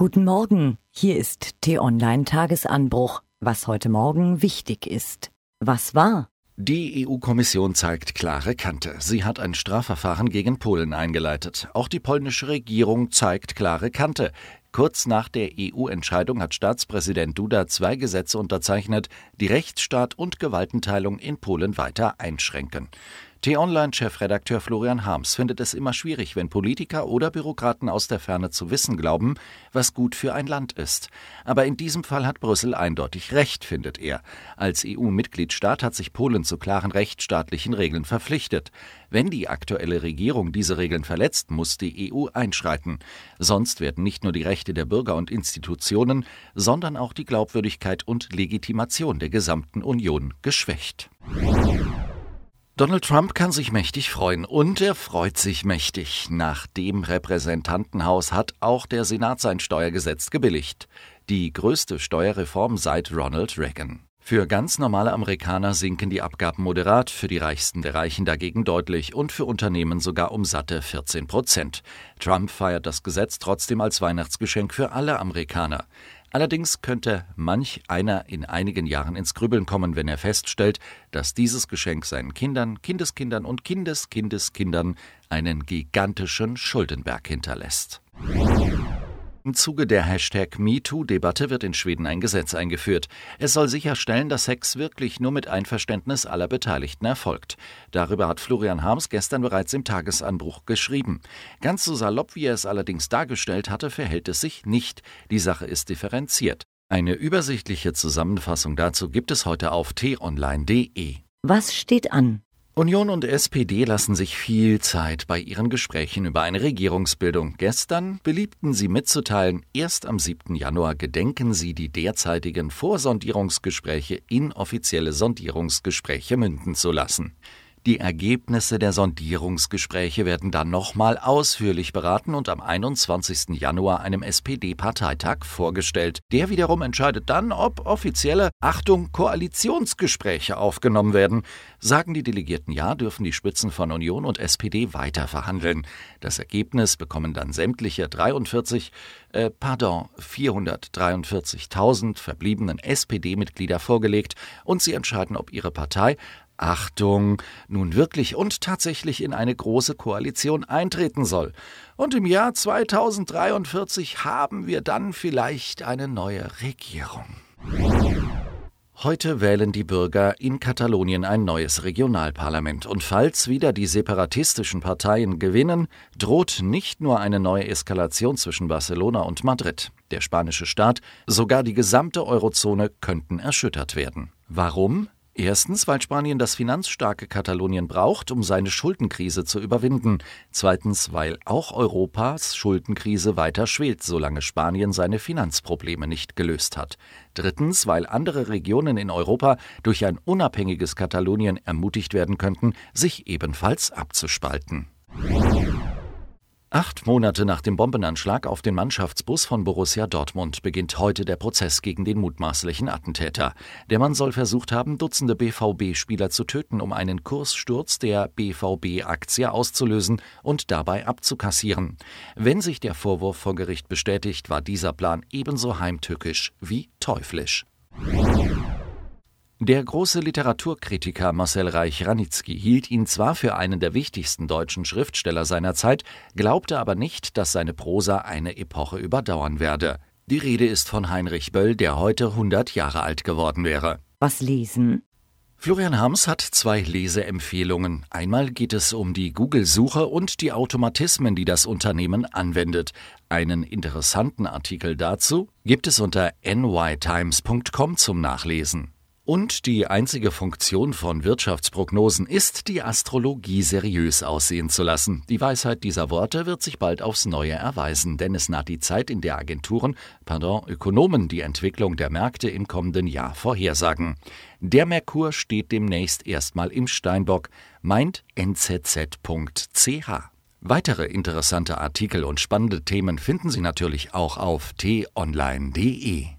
Guten Morgen, hier ist T-Online Tagesanbruch, was heute Morgen wichtig ist. Was war? Die EU-Kommission zeigt klare Kante. Sie hat ein Strafverfahren gegen Polen eingeleitet. Auch die polnische Regierung zeigt klare Kante. Kurz nach der EU-Entscheidung hat Staatspräsident Duda zwei Gesetze unterzeichnet, die Rechtsstaat und Gewaltenteilung in Polen weiter einschränken. T-Online-Chefredakteur Florian Harms findet es immer schwierig, wenn Politiker oder Bürokraten aus der Ferne zu wissen glauben, was gut für ein Land ist. Aber in diesem Fall hat Brüssel eindeutig recht, findet er. Als EU-Mitgliedstaat hat sich Polen zu klaren rechtsstaatlichen Regeln verpflichtet. Wenn die aktuelle Regierung diese Regeln verletzt, muss die EU einschreiten. Sonst werden nicht nur die Rechte der Bürger und Institutionen, sondern auch die Glaubwürdigkeit und Legitimation der gesamten Union geschwächt. Donald Trump kann sich mächtig freuen und er freut sich mächtig. Nach dem Repräsentantenhaus hat auch der Senat sein Steuergesetz gebilligt. Die größte Steuerreform seit Ronald Reagan. Für ganz normale Amerikaner sinken die Abgaben moderat, für die Reichsten der Reichen dagegen deutlich und für Unternehmen sogar um satte 14 Prozent. Trump feiert das Gesetz trotzdem als Weihnachtsgeschenk für alle Amerikaner. Allerdings könnte manch einer in einigen Jahren ins Grübeln kommen, wenn er feststellt, dass dieses Geschenk seinen Kindern, Kindeskindern und Kindeskindeskindern einen gigantischen Schuldenberg hinterlässt. Im Zuge der Hashtag MeToo-Debatte wird in Schweden ein Gesetz eingeführt. Es soll sicherstellen, dass Sex wirklich nur mit Einverständnis aller Beteiligten erfolgt. Darüber hat Florian Harms gestern bereits im Tagesanbruch geschrieben. Ganz so salopp, wie er es allerdings dargestellt hatte, verhält es sich nicht. Die Sache ist differenziert. Eine übersichtliche Zusammenfassung dazu gibt es heute auf t-online.de. Was steht an? Union und SPD lassen sich viel Zeit bei ihren Gesprächen über eine Regierungsbildung. Gestern beliebten sie mitzuteilen, erst am 7. Januar gedenken sie die derzeitigen Vorsondierungsgespräche in offizielle Sondierungsgespräche münden zu lassen. Die Ergebnisse der Sondierungsgespräche werden dann nochmal ausführlich beraten und am 21. Januar einem SPD-Parteitag vorgestellt. Der wiederum entscheidet dann, ob offizielle, Achtung, Koalitionsgespräche aufgenommen werden. Sagen die Delegierten ja, dürfen die Spitzen von Union und SPD weiter verhandeln. Das Ergebnis bekommen dann sämtliche 43, äh, pardon, 443.000 verbliebenen SPD-Mitglieder vorgelegt und sie entscheiden, ob ihre Partei Achtung, nun wirklich und tatsächlich in eine große Koalition eintreten soll. Und im Jahr 2043 haben wir dann vielleicht eine neue Regierung. Heute wählen die Bürger in Katalonien ein neues Regionalparlament. Und falls wieder die separatistischen Parteien gewinnen, droht nicht nur eine neue Eskalation zwischen Barcelona und Madrid. Der spanische Staat, sogar die gesamte Eurozone könnten erschüttert werden. Warum? Erstens, weil Spanien das finanzstarke Katalonien braucht, um seine Schuldenkrise zu überwinden. Zweitens, weil auch Europas Schuldenkrise weiter schwelt, solange Spanien seine Finanzprobleme nicht gelöst hat. Drittens, weil andere Regionen in Europa durch ein unabhängiges Katalonien ermutigt werden könnten, sich ebenfalls abzuspalten. Acht Monate nach dem Bombenanschlag auf den Mannschaftsbus von Borussia Dortmund beginnt heute der Prozess gegen den mutmaßlichen Attentäter. Der Mann soll versucht haben, Dutzende BVB-Spieler zu töten, um einen Kurssturz der BVB-Aktie auszulösen und dabei abzukassieren. Wenn sich der Vorwurf vor Gericht bestätigt, war dieser Plan ebenso heimtückisch wie teuflisch. Der große Literaturkritiker Marcel Reich-Ranitzky hielt ihn zwar für einen der wichtigsten deutschen Schriftsteller seiner Zeit, glaubte aber nicht, dass seine Prosa eine Epoche überdauern werde. Die Rede ist von Heinrich Böll, der heute 100 Jahre alt geworden wäre. Was lesen? Florian Harms hat zwei Leseempfehlungen. Einmal geht es um die Google-Suche und die Automatismen, die das Unternehmen anwendet. Einen interessanten Artikel dazu gibt es unter nytimes.com zum Nachlesen. Und die einzige Funktion von Wirtschaftsprognosen ist, die Astrologie seriös aussehen zu lassen. Die Weisheit dieser Worte wird sich bald aufs Neue erweisen, denn es naht die Zeit, in der Agenturen, pardon, Ökonomen die Entwicklung der Märkte im kommenden Jahr vorhersagen. Der Merkur steht demnächst erstmal im Steinbock, meint nzz.ch. Weitere interessante Artikel und spannende Themen finden Sie natürlich auch auf t-online.de.